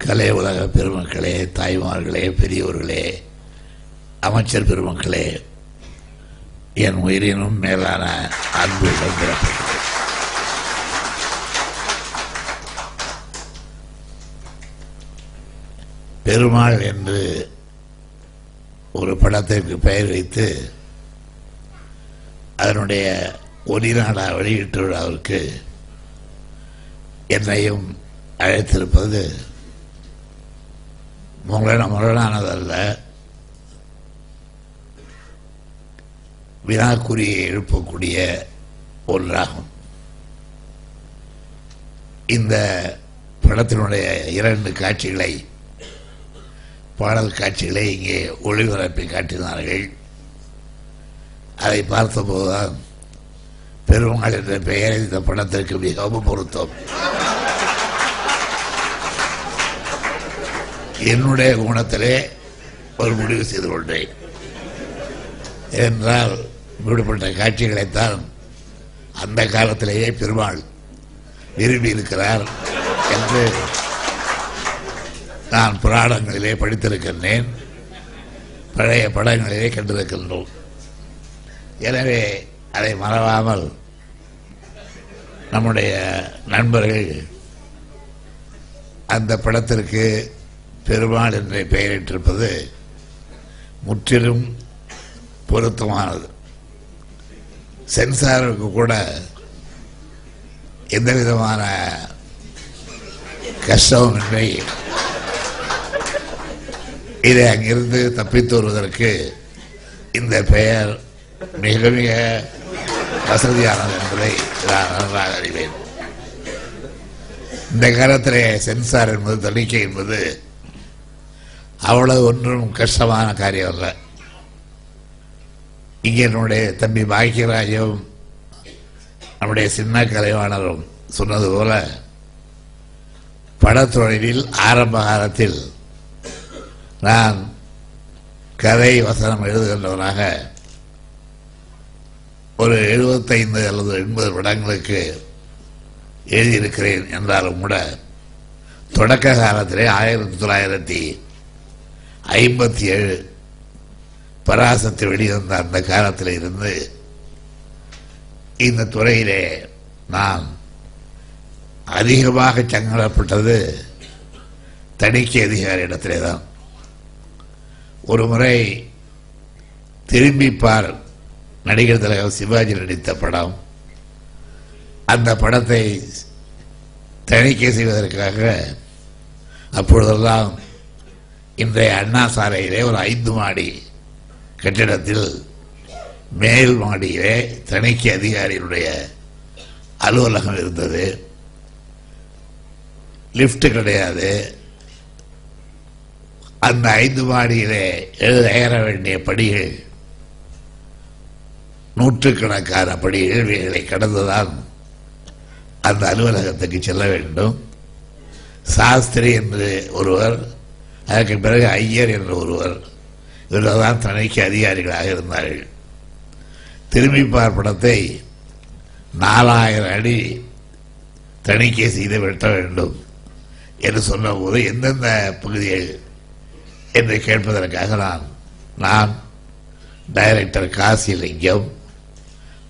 கலை உலக பெருமக்களே தாய்மார்களே பெரியோர்களே அமைச்சர் பெருமக்களே என் உயிரினும் மேலான அன்பு சந்திரப்பட்டது பெருமாள் என்று ஒரு படத்திற்கு பெயர் வைத்து அதனுடைய ஒளிநாடா வெளியீட்டு விழாவிற்கு என்னையும் அழைத்திருப்பது முரண முரணானதல்ல. வினாக்குறியை எழுப்பக்கூடிய ஒன்றாகும். இந்த படத்தினுடைய இரண்டு காட்சிகளை பாடல் காட்சிகளை இங்கே ஒளிபரப்பி காட்டினார்கள். அதை பார்த்தபோதுதான் பெருமாள் என்ற பெயர் இந்த படத்திற்கு மிகவும் பொருத்தம். என்னுடைய கோணத்திலே ஒரு முடிவு செய்து கொண்டேன். என்றால் இப்படிப்பட்ட காட்சிகளைத்தான் அந்த காலத்திலேயே பெருமாள் விரும்பி இருக்கிறார் என்று நான் புராணங்களிலே படித்திருக்கின்றேன். பழைய படங்களிலே கண்டிருக்கின்றோம். எனவே அதை மறவாமல் நம்முடைய நண்பர்கள் அந்த படத்திற்கு பெருமாள் என்று பெயரிட்டிருப்பது முற்றிலும் பொருத்தமானது. சென்சாருக்கு கூட எந்த விதமான கஷ்டமின்றி இதை அங்கிருந்து தப்பித்து வருவதற்கு இந்த பெயர் மிக மிக வசதியானது என்பதை நான் நன்றாக அறிவேன். இந்த காலத்திலே சென்சார் என்பது தணிக்கை என்பது அவ்வளவு ஒன்றும் கஷ்டமான காரியம் அல்ல. இங்கே நம்முடைய தம்பி பாக்கியராஜும் நம்முடைய சின்ன கலைவாணரும் சொன்னது போல படத்தொழிலில் ஆரம்ப காலத்தில் நான் கதை வசனம் எழுதுகின்றவனாக ஒரு எழுபத்தைந்து அல்லது எண்பது படங்களுக்கு எழுதியிருக்கிறேன் என்றாலும் கூட தொடக்க காலத்திலே ஆயிரத்தி தொள்ளாயிரத்தி ஐம்பத்தி ஏழு பராசத்து வெளிவந்த அந்த காலத்தில் இருந்து இந்த துறையிலே நான் அதிகமாக சங்கடப்பட்டது தணிக்கை அதிகாரி இடத்திலே தான் ஒரு முறை திரும்பிப்பார் நடிகர் தலைவர் சிவாஜி நடித்த படம். அந்த படத்தை தணிக்கை செய்வதற்காக அப்பொழுதெல்லாம் இன்றைய அண்ணா சாலையிலே ஒரு ஐந்து மாடி கட்டிடத்தில் மேல் மாடியிலே தணிக்கை அதிகாரியினுடைய அலுவலகம் இருந்தது. லிஃப்ட் கிடையாது. அந்த ஐந்து மாடியிலே எழுத ஏற வேண்டிய படிகள் நூற்றுக்கணக்கான படிகள் இவைகளை கடந்துதான் அந்த அலுவலகத்துக்கு செல்ல வேண்டும். சாஸ்திரி என்று ஒருவர் அதற்கு பிறகு ஐயர் என்ற ஒருவர் இவர்கள்தான் தான் தணிக்கை அதிகாரிகளாக இருந்தார்கள். திரும்பி பார்ப்படத்தை நாலாயிரம் அடி தணிக்கை செய்து வெட்ட வேண்டும் என்று சொன்னபோது எந்தெந்த பகுதிகள் என்று கேட்பதற்காக நான் நான் டைரக்டர் காசிலிங்கம்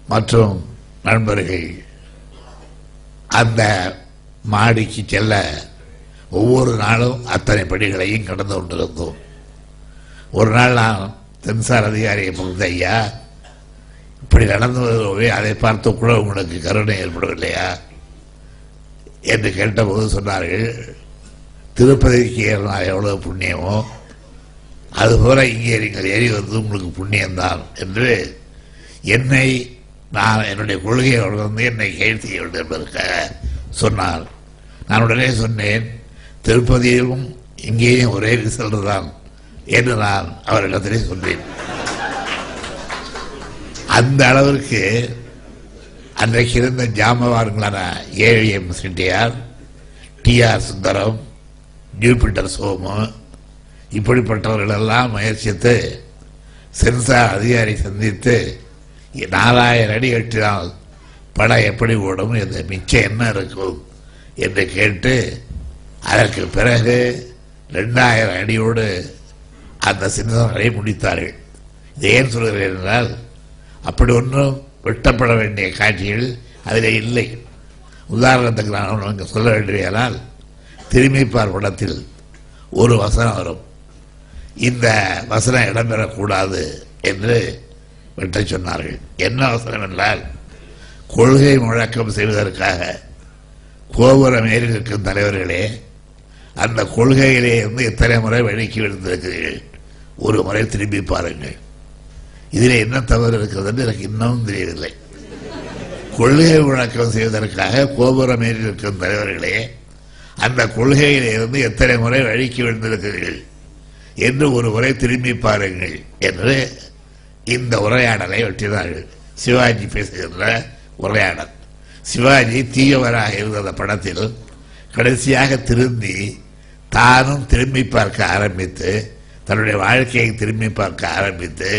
மற்றும் நண்பர்கள் அந்த மாடிக்கு செல்ல ஒவ்வொரு நாளும் அத்தனை படிகளையும் கடந்து கொண்டிருந்தோம். ஒரு நாள் நான் சென்சார் அதிகாரியை பார்த்து ஐயா இப்படி நடந்து வருவோமே அதை பார்த்து கூட உங்களுக்கு கருணை ஏற்படவில்லையா? என்று கேட்டபோது சொன்னார்கள் திருப்பதிக்கு ஏறினால் எவ்வளவு புண்ணியமோ அதுபோல இங்கே நீங்கள் ஏறி வந்து உங்களுக்கு புண்ணியம்தான் என்று என்னை நான் என்னுடைய கொள்கையை வந்து என்னை கேள்வி வேண்டும் என்பதற்காக சொன்னார். நான் உடனே சொன்னேன் திருப்பதியிலும் இங்கேயும் ஒரே ரிசல்ட் தான். என்று நான் அவரிடத்திலே சொன்னேன். அந்த அளவிற்கு அன்றைக்கு இருந்த ஜாமவான்களான AVM Chettiar T R Sundaram Jupiter Somu இப்படிப்பட்டவர்களெல்லாம் முயற்சித்து சென்சார் அதிகாரி சந்தித்து நாலாயிரம் அடி எட்டினால் படம் எப்படி ஓடும் இந்த மிச்சம் என்ன இருக்கும் என்று கேட்டு அதற்கு பிறகு ரெண்டாயிரம் அடியோடு அந்த சின்னங்களை முடித்தார்கள். இதை ஏன் சொல்கிறேன் என்றால் அப்படி ஒன்றும் வெட்டப்பட வேண்டிய காட்சிகள் அதில் இல்லை. உதாரணத்துக்கு நான் இங்கே சொல்ல வேண்டியதால் திரும்பிப்பார் படத்தில் ஒரு வசனம் வரும். இந்த வசனம் இடம்பெறக்கூடாது என்று வெட்ட சொன்னார்கள். என்ன வசனம் என்றால் கொள்கை முழக்கம் செய்வதற்காக கோபுரம் ஏறி இருக்கும் தலைவர்களே அந்த கொள்கையிலே இருந்து எத்தனை முறை வழிக்கு விழுந்திருக்கிறீர்கள்? ஒரு முறை திரும்பி பாருங்கள். இதில் என்ன தவறு இருக்கிறது எனக்கு இன்னமும் தெரியவில்லை. கொள்கை விளக்கம் செய்வதற்காக கோபுரம் ஏறி இருக்கும் தலைவர்களே அந்த கொள்கையில் இருந்து எத்தனை முறை வழிக்கு விழுந்திருக்கிறீர்கள்? என்று ஒரு முறை திரும்பி பாருங்கள் என்று இந்த உரையாடலை வெட்டினார்கள். சிவாஜி பேசுகின்ற உரையாடல். சிவாஜி தீயவராக இருந்த அந்த படத்தில் கடைசியாக திருந்தி தானும் திரும்பி பார்க்க ஆரம்பித்து தன்னுடைய வாழ்க்கையை திரும்பி பார்க்க ஆரம்பித்து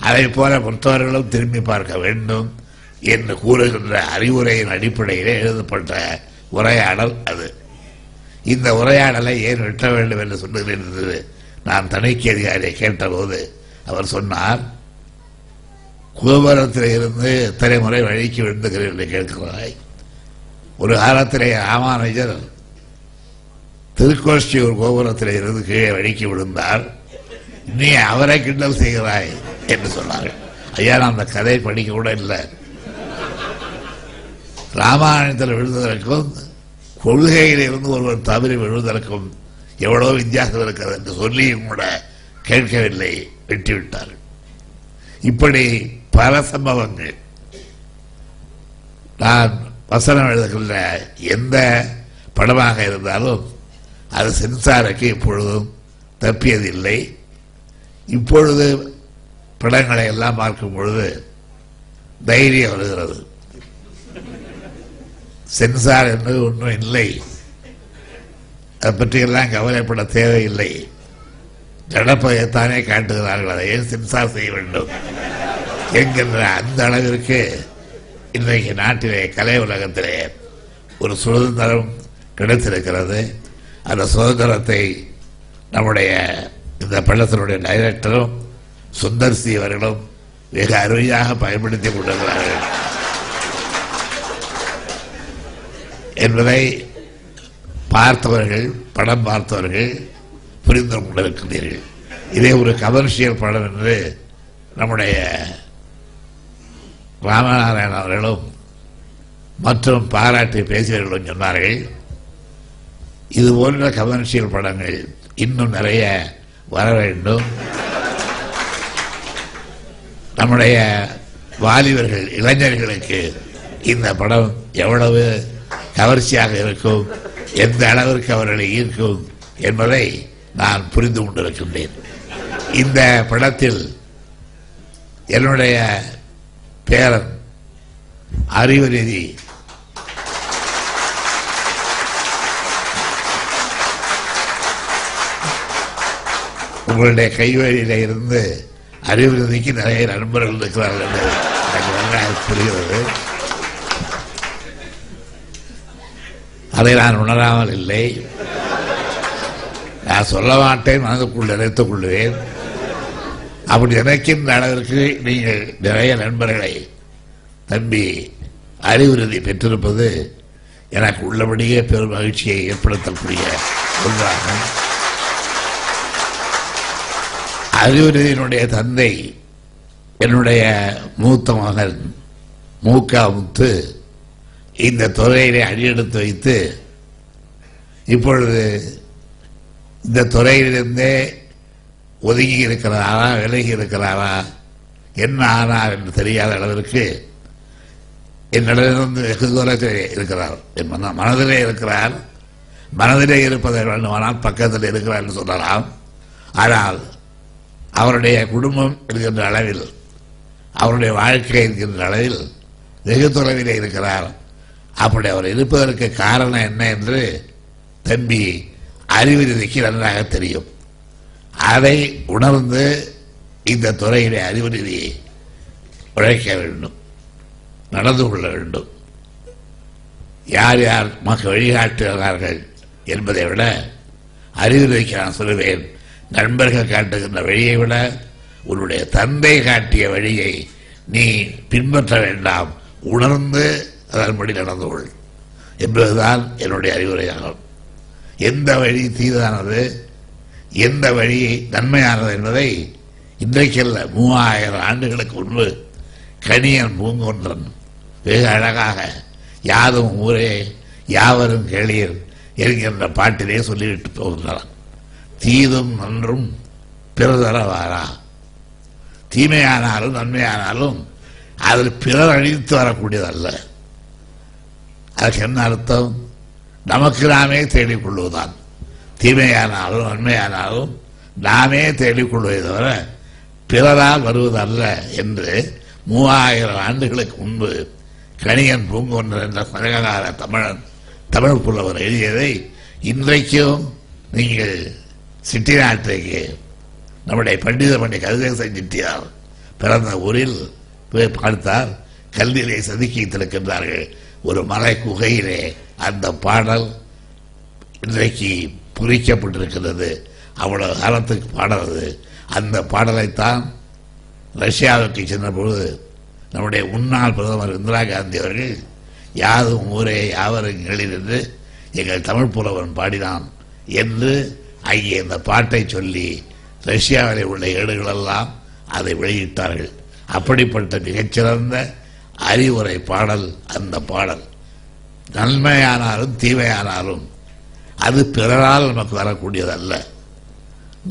அதை போல மற்றவர்களும் திரும்பி பார்க்க வேண்டும் என்று கூறுகின்ற அறிவுரையின் அடிப்படையிலே எழுதப்பட்ட உரையாடல் அது. இந்த உரையாடலை ஏன் வெட்ட வேண்டும் என்று சொல்லுகிறேன் என்று நான் தணிக்கை அதிகாரியை கேட்டபோது அவர் சொன்னார் கோபுரத்தில் இருந்து எத்தனை முறை வழிக்கு விழுந்துகிறேன் என்று கேட்கிறாய். ஒரு காலத்திலே ராமானுஜர் திருக்கோஷ்டியூர் கோபுரத்தில் இருந்து கீழே வழிக்கு விழுந்தார். நீ அவரை கிண்டல் செய்கிறாய் என்று சொன்னார்கள். ஐயா நான் அந்த கதை படிக்க கூட இல்லை. ராமாயணத்தில் விழுந்ததற்கும் கொள்கையில் இருந்து ஒருவர் தவறி விழுவதற்கும் எவ்வளோ வித்தியாசம் இருக்கிறது என்று சொல்லியும் கூட கேட்கவில்லை வெட்டிவிட்டார்கள். இப்படி பல சம்பவங்கள். நான் வசனம் எழுதுகின்ற எந்த படமாக இருந்தாலும் அது சென்சாருக்கு இப்பொழுதும் தப்பியதில்லை. இப்பொழுது படங்களை எல்லாம் பார்க்கும் பொழுது தைரியம் வருகிறது. சென்சார் என்பது ஒன்றும் இல்லை. அதை பற்றியெல்லாம் கவலைப்பட தேவையில்லை. ஜடப்பதைத்தானே காட்டுகிறார்கள். அதை ஏன் சென்சார் செய்ய வேண்டும்? என்கின்ற அந்த அளவிற்கு இன்றைக்கு நாட்டிலே கலை உலகத்திலே ஒரு சுதந்திரம் கிடைத்திருக்கிறது. அந்த சுதந்திரத்தை நம்முடைய இந்த பள்ளத்தினுடைய டைரக்டரும் சுந்தர் சி அவர்களும் மிக அருமையாக பயன்படுத்திக் கொண்டிருக்கிறார்கள். என்பதை பார்த்தவர்கள் படம் பார்த்தவர்கள் புரிந்து கொண்டிருக்கிறீர்கள். இதே ஒரு கமர்ஷியல் படம் என்று நம்முடைய ராமநாராயணன் அவர்களும் மற்றும் பாராட்டி பேசியவர்களும் சொன்னார்கள். இது போன்ற கமர்ஷியல் படங்கள் இன்னும் நிறைய வர வேண்டும். நம்முடைய வாலிபர்கள் இளைஞர்களுக்கு இந்த படம் எவ்வளவு கவர்ச்சியாக இருக்கும் எந்த அளவிற்கு அவர்களை ஈர்க்கும் என்பதை நான் புரிந்து கொண்டிருக்கின்றேன். இந்த படத்தில் என்னுடைய பேரன் அறிவுநிதி உங்களுடைய கைவழியில இருந்து அறிவுறுதிக்கு நிறைய நண்பர்கள் இருக்கிறார்கள் என்று எனக்கு நன்றாக புரிகிறது அதை நான் உணராமல் இல்லை. நான் சொல்ல மாட்டேன் மனதுக்குள் நினைத்துக் கொள்வேன் அப்படி நினைக்கின்ற அளவிற்கு நீங்கள் நிறைய நண்பர்களை தம்பி அறிவுறுதி பெற்றிருப்பது எனக்கு உள்ளபடியே பெரும் மகிழ்ச்சியை ஏற்படுத்தக்கூடிய ஒன்றாகும். அறிவுரையினுடைய தந்தை என்னுடைய மூத்த மகன் மூக்கா முத்து இந்த துறையிலே அடியெடுத்து வைத்து இப்பொழுது இந்த துறையிலிருந்தே ஒதுங்கி இருக்கிறாரா விலகி இருக்கிறாரா என்ன ஆனார் என்று தெரியாத அளவிற்கு என்னிடமிருந்து வெகு தூரத்தில் இருக்கிறார் என் மன மனதிலே இருக்கிறார். மனதிலே இருப்பதை வேண்டுமானால் பக்கத்தில் இருக்கிறார் என்று சொல்லலாம் ஆனால் அவருடைய குடும்பம் இருக்கின்ற அளவில் அவருடைய வாழ்க்கை இருக்கின்ற அளவில் வெகு தொலைவில் இருக்கிறார். அப்படி அவர் இருப்பதற்கு காரணம் என்ன என்று தம்பி அறிவுறுதிக்கு நன்றாக தெரியும். அதை உணர்ந்து இந்த துறையிலே அறிவுறுதி உழைக்க வேண்டும் நடந்து கொள்ள வேண்டும். யார் யார் நமக்கு வழிகாட்டுகிறார்கள் என்பதை விட அறிவுரைக்கு நான் சொல்லுவேன். நண்பர்கள் காட்டுகின்ற வழியை விட உன்னுடைய தந்தை காட்டிய வழியை நீ பின்பற்ற வேண்டாம். உணர்ந்து அதன்படி நடந்து கொள். என்பதுதான் என்னுடைய அறிவுரையாகும். எந்த வழி தீதானது? எந்த வழி நன்மையானது என்பதை இன்றைக்கல்ல மூவாயிரம் ஆண்டுகளுக்கு முன்பு கணியன் பூங்கொன்றன் வெகு அழகாக யாதும் ஊரே யாவரும் கேளீர் என்கின்ற பாட்டிலே சொல்லிவிட்டு போகின்றான். தீதும் நன்றும் பிறதரவாரா தீமையானாலும் நன்மையானாலும் அதில் பிறர் அழித்து வரக்கூடியதல்ல. அதுக்கு என்ன அர்த்தம்? நமக்கு நாமே தேடிக்கொள்வதுதான். தீமையானாலும் நன்மையானாலும் நாமே தேடிக்கொள்வதை தவிர பிறரால் வருவதல்ல என்று மூவாயிரம் ஆண்டுகளுக்கு முன்பு கணியன் பூங்கொன்றர் என்ற சங்ககால தமிழன் தமிழ் புலவர் எழுதியதை இன்றைக்கும் நீங்கள் சிட்டிநாட்டுக்கு நம்முடைய பண்டிதமணி கதிரேசன் செட்டியார் பிறந்த ஊரில் போய் பார்த்தால் கல்லிலே செதுக்கி வைத்திருக்கின்றார்கள். ஒரு மலை குகையிலே அந்த பாடல் இன்றைக்கு பொறிக்கப்பட்டிருக்கிறது அவ்வளவு காலத்துக்கு பாடுறது. அந்த பாடலைத்தான் ரஷ்யாவுக்கு சென்ற பொழுது நம்முடைய முன்னாள் பிரதமர் இந்திரா காந்தி அவர்கள் யாரும் ஊரே யாவரும் எழில் என்று எங்கள் தமிழ் புலவன் பாடினான் என்று அங்கே இந்த பாட்டை சொல்லி ரஷ்யாவில் உள்ள ஏடுகளெல்லாம் அதை வெளியிட்டார்கள். அப்படிப்பட்ட மிகச்சிறந்த அறிவுரை பாடல் அந்த பாடல். நன்மையானாலும் தீமையானாலும் அது பிறரால் நமக்கு வரக்கூடியதல்ல.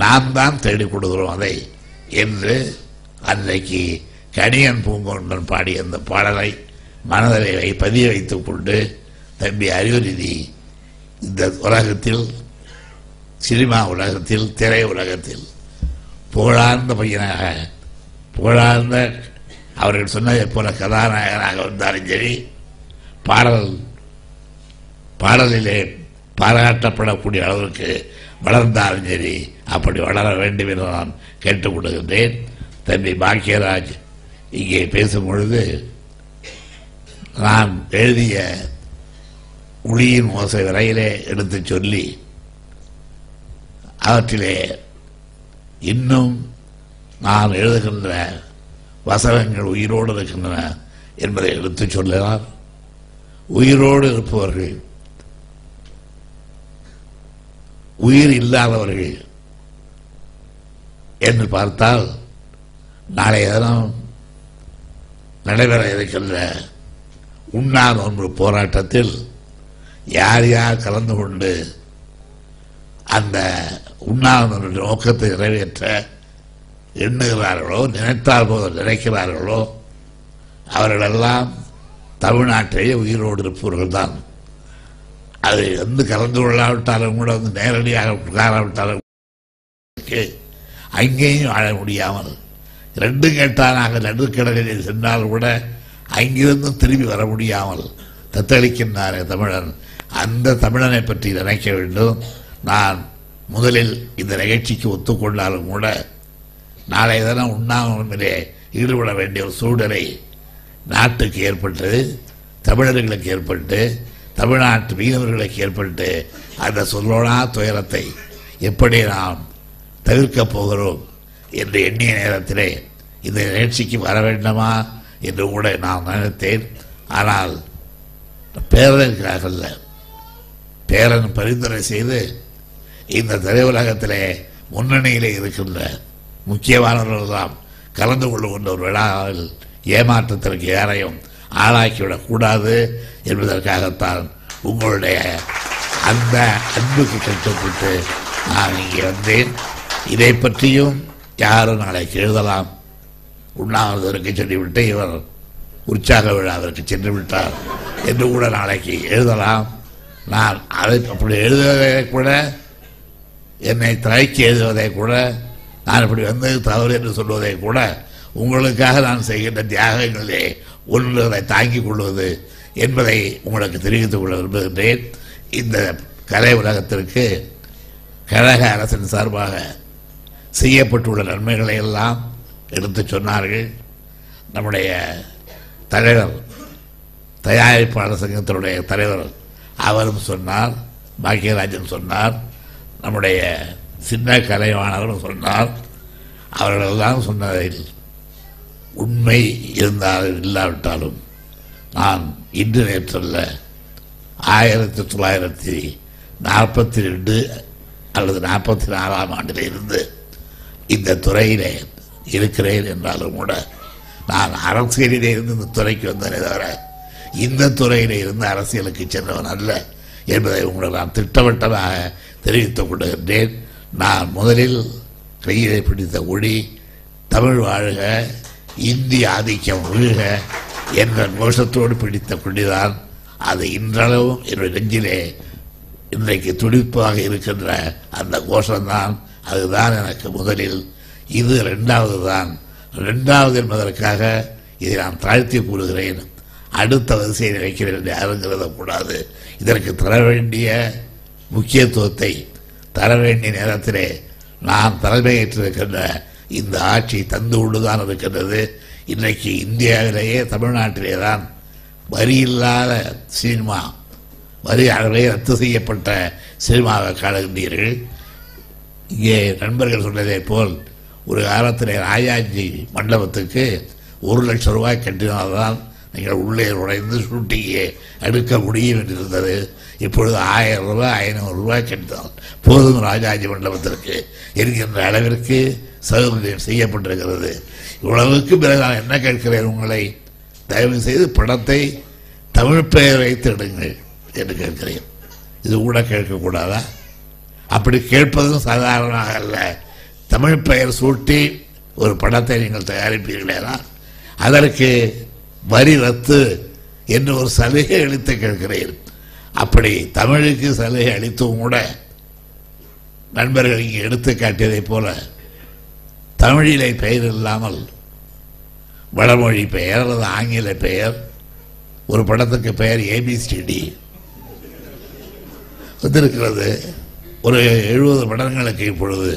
நாம் தான் தேடிக் கொடுக்கிறோம் அதை என்று அன்றைக்கு கணியன் பூங்கொண்டன் பாடிய அந்த பாடலை மனதில் பதிய வைத்துக்கொண்டு தம்பி அறிவுறுதி இந்த உலகத்தில் சினிமா உலகத்தில் திரை உலகத்தில் புகழார்ந்த பையனாக புகழார்ந்த அவர்கள் சொன்னதைப் போல கதாநாயகனாக வந்தாலும் சரி பாடல் பாடலிலே பாராட்டப்படக்கூடிய அளவிற்கு வளர்ந்தாலும் சரி அப்படி வளர வேண்டும் என்று நான் கேட்டுக்கொள்கின்றேன் தம்பி பாக்கியராஜ் இங்கே பேசும் பொழுது நான் எழுதிய உளியின் ஓசை விரையிலே எடுத்துச் சொல்லி அவற்றிலே இன்னும் நான் எழுதுகின்ற வசனங்கள் உயிரோடு இருக்கின்றன என்பதை எடுத்துச் சொல்லினார் உயிரோடு இருப்பவர்கள் உயிர் இல்லாதவர்கள் என்று பார்த்தால் நாளைய தினம் நடைபெற இருக்கின்ற உண்ணா நோன்பு போராட்டத்தில் யார் யார் கலந்து கொண்டு அந்த உண்ணாவிரத நோக்கத்தை நிறைவேற்ற எண்ணுகிறார்களோ நினைத்தால் போது நினைக்கிறார்களோ அவர்களெல்லாம் தமிழ்நாட்டிலேயே உயிரோடு இருப்பவர்கள் தான் அது வந்து கலந்து கொள்ளாவிட்டாலும் கூட வந்து நேரடியாக உட்காராவிட்டாலும் அங்கேயும் வாழ முடியாமல். ரெண்டும் கேட்டானாக நடுக்கடலில் சென்றால் கூட அங்கிருந்தும் திரும்பி வர முடியாமல் தத்தளிக்கின்றாரே தமிழன். அந்த தமிழனை பற்றி நினைக்க வேண்டும். நான் முதலில் இந்த நிகழ்ச்சிக்கு ஒத்துக்கொண்டாலும் கூட நாளைய தினம் உண்ணாவிலே ஈடுபட வேண்டிய ஒரு சூழ்நிலை நாட்டுக்கு ஏற்பட்டு தமிழர்களுக்கு ஏற்பட்டு தமிழ்நாட்டு மீனவர்களுக்கு ஏற்பட்டு அந்த சொல்லோனா துயரத்தை எப்படி நாம் தவிர்க்கப் போகிறோம் என்று எண்ணிய நேரத்திலே இந்த நிகழ்ச்சிக்கு வர வேண்டுமா என்று கூட நான் நினைத்தேன். ஆனால் பேரர்களாகல்ல பேரன் பரிந்துரை செய்து இந்த திரையுலகத்திலே முன்னணியிலே இருக்கின்ற முக்கியமானவர்களெல்லாம் கலந்து கொள்ளுகின்ற ஒரு விழாவில் ஏமாற்றத்திற்கு யாரையும் ஆளாக்கிவிடக்கூடாது என்பதற்காகத்தான் உங்களுடைய அந்த அன்புக்கு கட்டுப்பட்டு நான் இங்கே வந்தேன். இதை பற்றியும் யாரும் நாளைக்கு எழுதலாம். உண்ணாவிரதற்கு சொல்லிவிட்டு இவர் உற்சாக விழாவிற்கு சென்று விட்டார் என்று கூட நாளைக்கு எழுதலாம். நான் அதை அப்படி எழுதுவதை கூட என்னை தயக்கி எழுதுவதை கூட நான் இப்படி வந்தது தவறு என்று சொல்வதை கூட உங்களுக்காக நான் செய்கின்ற தியாகங்களே ஒன்று அதை தாங்கிக் கொள்வது என்பதை உங்களுக்கு தெரிவித்துக் கொள்ள விரும்புகின்றேன். இந்த கலை உலகத்திற்கு கழக அரசின் சார்பாக செய்யப்பட்டுள்ள நன்மைகளை எல்லாம் எடுத்து சொன்னார்கள். நம்முடைய தலைவர் தயாரிப்பாளர் சங்கத்தினுடைய தலைவர் அவரும் சொன்னார் பாக்கியராஜன் சொன்னார். நம்முடைய சின்ன கலைவாணரும் சொன்னார் அவர்களெல்லாம் சொன்னதில் உண்மை இருந்தாலும் இல்லாவிட்டாலும் நான் இன்று நேற்றல்ல ஆயிரத்தி தொள்ளாயிரத்தி நாற்பத்தி ரெண்டு அல்லது நாற்பத்தி நாலாம் ஆண்டில் இருந்து இந்த துறையிலே இருக்கிறேன் என்றாலும் கூட நான் அரசியலிலே இருந்து இந்த துறைக்கு வந்தேனே தவிர இந்த துறையில் இருந்து அரசியலுக்கு சென்றவன் அல்ல. என்பதை உங்களுக்கு நான் திட்டவட்டமாக தெரிவித்துக் கொள்கின்றேன் நான் முதலில் கையிலே பிடித்த ஒளி தமிழ் வாழ்க இந்திய ஆதிக்கம் ஒழுக என்ற கோஷத்தோடு பிடித்த கொடிதான் அது இன்றளவும் என்னுடைய நெஞ்சிலே இன்றைக்கு துடிப்பாக இருக்கின்ற அந்த கோஷம்தான். அதுதான் எனக்கு முதலில் இது ரெண்டாவது தான் ரெண்டாவது என்பதற்காக இதை நான் தாழ்த்தி கூறுகிறேன். அடுத்த வரிசையில் வைக்கிறேன். என்று கூடாது இதற்கு தர வேண்டிய முக்கியத்துவத்தை தர வேண்டிய நேரத்திலே நான் தலைமையேற்றிருக்கின்ற இந்த ஆட்சி தந்து கொண்டுதான் இருக்கின்றது. இன்றைக்கு இந்தியாவிலேயே தமிழ்நாட்டிலே தான் வரி இல்லாத சினிமா வரி அளவே ரத்து செய்யப்பட்ட சினிமாவை காணுகின்றீர்கள். இங்கே நண்பர்கள் சொன்னதை போல் ஒரு காலத்தில் ராஜாஜி மண்டபத்துக்கு ஒரு லட்சம் ரூபாய் கட்டினால்தான் நீங்கள் உள்ளே நுழைந்து சுட்டியே எடுக்க முடியும் என்று இருந்தது இப்பொழுது ஆயிரம் ரூபாய் ஐநூறு ரூபாய் கிடைத்தால் போதும் ராஜாஜி மண்டபத்திற்கு என்கின்ற அளவிற்கு சௌகரியம் செய்யப்பட்டிருக்கிறது. இவ்வளவுக்கு பிறகு நான் என்ன கேட்கிறேன் உங்களை? தயவு செய்து படத்தை தமிழ் பெயர் வைத்து எடுங்கள் என்று கேட்கிறேன். இது கூட கேட்கக்கூடாதா? அப்படி கேட்பதும் சாதாரணமாக அல்ல. தமிழ் பெயர் சூட்டி ஒரு படத்தை நீங்கள் தயாரிப்பீர்களேனா? அதற்கு வரி ரத்து என்று ஒரு சலுகை அளித்து கேட்கிறேன். அப்படி தமிழுக்கு சலுகை அளித்தும் கூட நண்பர்கள் இங்கே எடுத்து காட்டியதைப் போல தமிழிலை பெயர் இல்லாமல் வடமொழி பெயர் அல்லது ஆங்கில பெயர் ஒரு படத்துக்கு பெயர் ஏபிசிடி வந்திருக்கிறது. ஒரு எழுபது படங்களுக்கு இப்பொழுது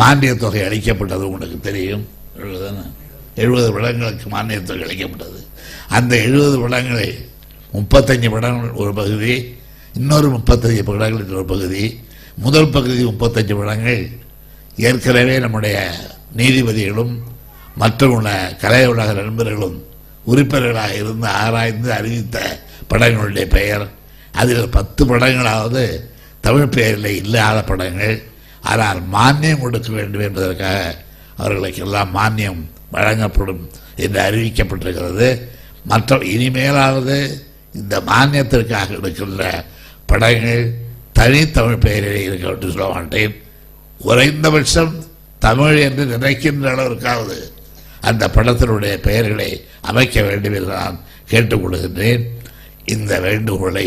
மானிய தொகை அளிக்கப்பட்டது உங்களுக்கு தெரியும். எழுபதுதானே எழுபது படங்களுக்கு மானியத்தில் கிடைக்கப்பட்டது. அந்த எழுபது படங்களை முப்பத்தஞ்சு படங்கள் ஒரு பகுதி இன்னொரு முப்பத்தஞ்சு படங்கள் ஒரு பகுதி முதல் பகுதி முப்பத்தஞ்சு படங்கள் ஏற்கனவே நம்முடைய நீதிபதிகளும் மற்றும் கலை உலக நண்பர்களும் உறுப்பினர்களாக இருந்து ஆராய்ந்து அறிவித்த படங்களுடைய பெயர். அதில் பத்து படங்களாவது தமிழ் பெயரில் இல்லாத படங்கள். ஆனால் மானியம் கொடுக்க வேண்டும் என்பதற்காக அவர்களுக்கெல்லாம் மானியம் வழங்கப்படும் என்று அறிவிக்கப்பட்டிருக்கிறது. மற்ற இனிமேலாவது இந்த மானியத்திற்காக எடுக்கின்ற படங்கள் தனித்தமிழ் பெயரில் இருக்க வேண்டும் சொல்ல மாட்டேன். குறைந்தபட்சம் தமிழ் என்று நினைக்கின்ற அளவிற்காவது அந்த படத்தினுடைய பெயர்களை அமைக்க வேண்டும் என்று நான் கேட்டுக்கொள்கின்றேன் இந்த வேண்டுகோளை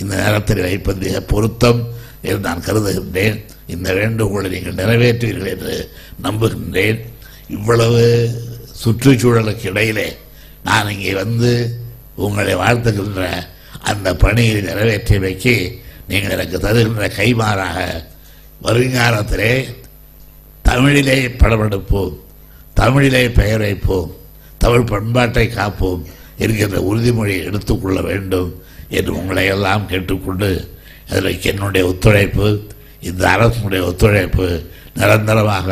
இந்த நேரத்தில் வைப்பது மிக பொருத்தம் என்று நான் கருதுகின்றேன். இந்த வேண்டுகோளை நீங்கள் நிறைவேற்றுவீர்கள் என்று நம்புகின்றேன். இவ்வளவு சுற்றுச்சூழலுக்கு இடையிலே நான் இங்கே வந்து உங்களை வாழ்த்துகின்ற அந்த பணியை நிறைவேற்றியமைக்கு நீங்கள் எனக்கு தருகின்ற கைமாறாக வருங்காலத்திலே தமிழிலே படமெடுப்போம் தமிழிலே பெயர் வைப்போம் தமிழ் பண்பாட்டை காப்போம் என்கின்ற உறுதிமொழியை எடுத்துக்கொள்ள வேண்டும் என்று உங்களை எல்லாம் கேட்டுக்கொண்டு அதற்கு என்னுடைய ஒத்துழைப்பு இந்த அரசுடைய ஒத்துழைப்பு நிரந்தரமாக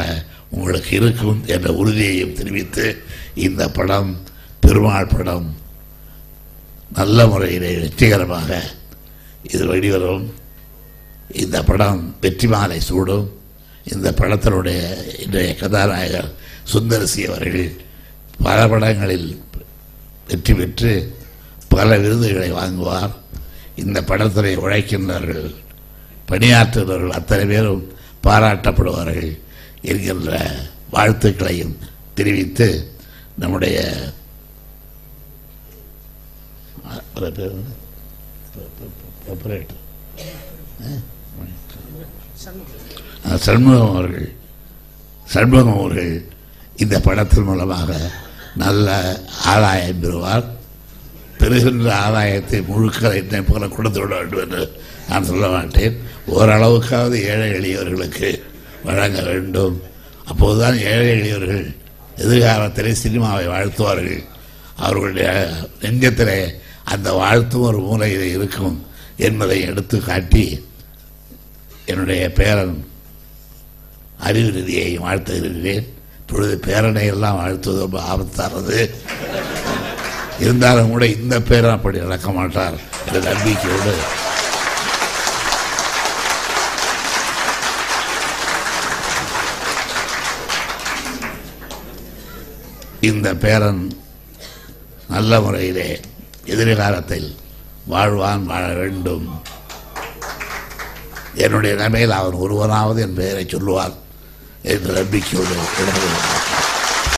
உங்களுக்கு இருக்கும் என்ற உறுதியையும் தெரிவித்து இந்த படம் பெருமாள் படம் நல்ல முறையிலே வெற்றிகரமாக இது வெளிவரும். இந்த படம் வெற்றி மாலை சூடும். இந்த படத்தினுடைய இன்றைய கதாநாயகர் சுந்தரசி அவர்கள் பல படங்களில் வெற்றி பெற்று பல விருதுகளை வாங்குவார். இந்த படத்துறை உழைக்கின்றவர்கள் பணியாற்றுபவர்கள் அத்தனை பேரும் பாராட்டப்படுவார்கள். இருக்கின்ற வாழ்த்துக்களையும் தெரிவித்து நம்முடைய பேர் சண்முகம் அவர்கள் சண்முகம் அவர்கள் இந்த படத்தின் மூலமாக நல்ல ஆதாயம் பெறுவார். பெறுகின்ற ஆதாயத்தை முழுக்க என்னை போல கொடுத்து விட வேண்டும் என்று நான் சொல்ல மாட்டேன். ஓரளவுக்காவது ஏழை எளியவர்களுக்கு வழங்க வேண்டும். அப்போதுதான் ஏழை எளியவர்கள் எதிர்காலத்திலே சினிமாவை வாழ்த்துவார்கள். அவர்களுடைய நெஞ்சத்திலே அந்த வாழ்த்தும் ஒரு மூலையில் இருக்கும் என்பதை எடுத்து காட்டி என்னுடைய பேரன் அறிவு நிதியை வாழ்த்துகிறேன். இப்பொழுது பேரனை எல்லாம் வாழ்த்துவது ரொம்ப ஆபத்தானது. இருந்தாலும் கூட இந்த பேரன் அப்படி நடக்க மாட்டார். என்ற நம்பிக்கையோடு இந்த பேரன் நல்ல முறையிலே எதிர்காலத்தில் வாழ்வான் வாழ வேண்டும் என்னுடைய நிலைமையில் அவன் ஒருவனாவது என் பெயரை சொல்லுவார் என்று நம்பிக்கையோடு விடைபெறுகிறேன்.